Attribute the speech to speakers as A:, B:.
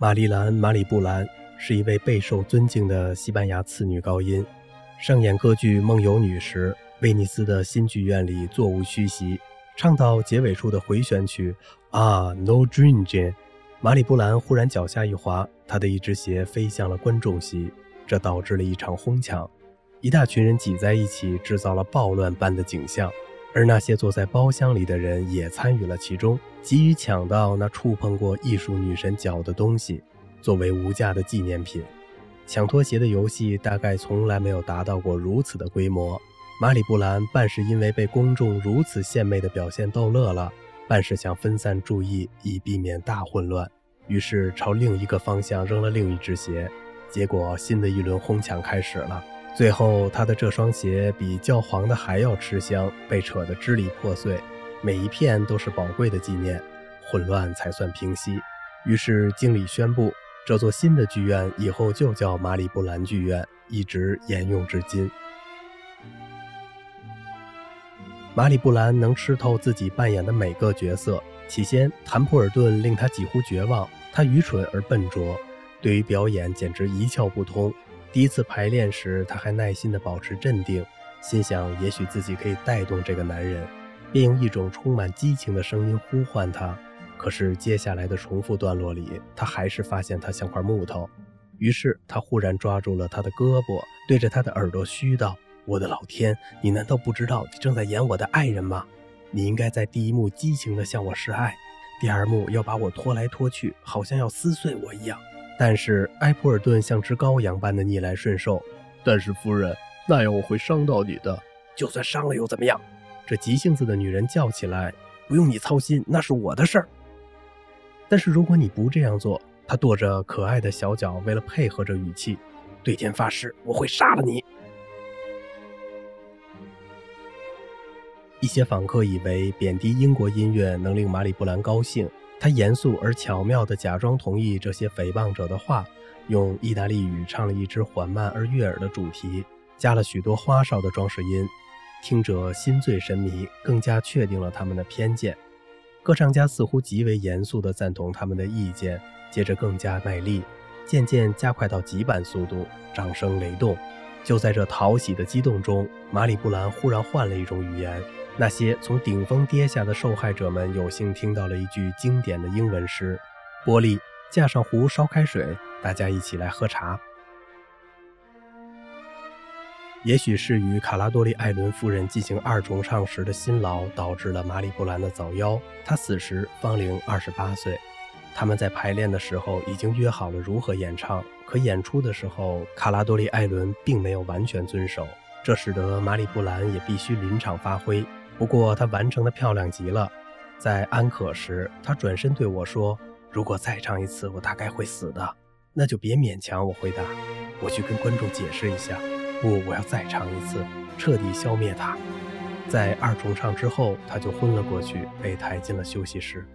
A: 玛丽兰·马里布兰是一位备受尊敬的西班牙次女高音，上演歌剧《梦游女》时，威尼斯的新剧院里座无虚席。唱到结尾处的回旋曲啊，No Dream Jane，马里布兰忽然脚下一滑，她的一只鞋飞向了观众席，这导致了一场哄抢，一大群人挤在一起，制造了暴乱般的景象。而那些坐在包厢里的人也参与了其中，急于抢到那触碰过艺术女神脚的东西，作为无价的纪念品。抢拖鞋的游戏大概从来没有达到过如此的规模。马里布兰半是因为被公众如此献媚的表现逗乐了，半是想分散注意以避免大混乱，于是朝另一个方向扔了另一只鞋。结果新的一轮哄抢开始了。最后，他的这双鞋比教皇的还要吃香，被扯得支离破碎，每一片都是宝贵的纪念。混乱才算平息。于是经理宣布，这座新的剧院以后就叫马里布兰剧院，一直沿用至今。马里布兰能吃透自己扮演的每个角色。起先，谭普尔顿令他几乎绝望，他愚蠢而笨拙，对于表演简直一窍不通。第一次排练时，他还耐心地保持镇定，心想也许自己可以带动这个男人，便用一种充满激情的声音呼唤他。可是接下来的重复段落里，他还是发现他像块木头。于是他忽然抓住了他的胳膊，对着他的耳朵嘘道：“我的老天，你难道不知道你正在演我的爱人吗？你应该在第一幕激情地向我示爱，第二幕要把我拖来拖去，好像要撕碎我一样。”但是埃普尔顿像只羔羊般的逆来顺受。
B: 但是夫人，那样我会伤到你的。
A: 就算伤了又怎么样？这急性子的女人叫起来：“不用你操心，那是我的事儿。”但是如果你不这样做，她跺着可爱的小脚，为了配合着语气，对天发誓，我会杀了你。一些访客以为贬低英国音乐能令马里布兰高兴。他严肃而巧妙地假装同意这些诽谤者的话，用意大利语唱了一支缓慢而悦耳的主题，加了许多花哨的装饰音，听者心醉神迷，更加确定了他们的偏见。歌唱家似乎极为严肃地赞同他们的意见，接着更加卖力，渐渐加快到极板速度，掌声雷动。就在这讨喜的激动中，马里布兰忽然换了一种语言。那些从顶峰跌下的受害者们有幸听到了一句经典的英文诗：“玻璃，架上壶，烧开水，大家一起来喝茶。”也许是与卡拉多利艾伦夫人进行二重唱时的辛劳导致了马里布兰的早夭。她死时方龄二十八岁。他们在排练的时候已经约好了如何演唱，可演出的时候，卡拉多利艾伦并没有完全遵守，这使得马里布兰也必须临场发挥。不过他完成的漂亮极了，在安可时，他转身对我说：“如果再唱一次，我大概会死的。那就别勉强。”我回答：“我去跟观众解释一下。不，我要再唱一次，彻底消灭他。”在二重唱之后，他就昏了过去，被抬进了休息室。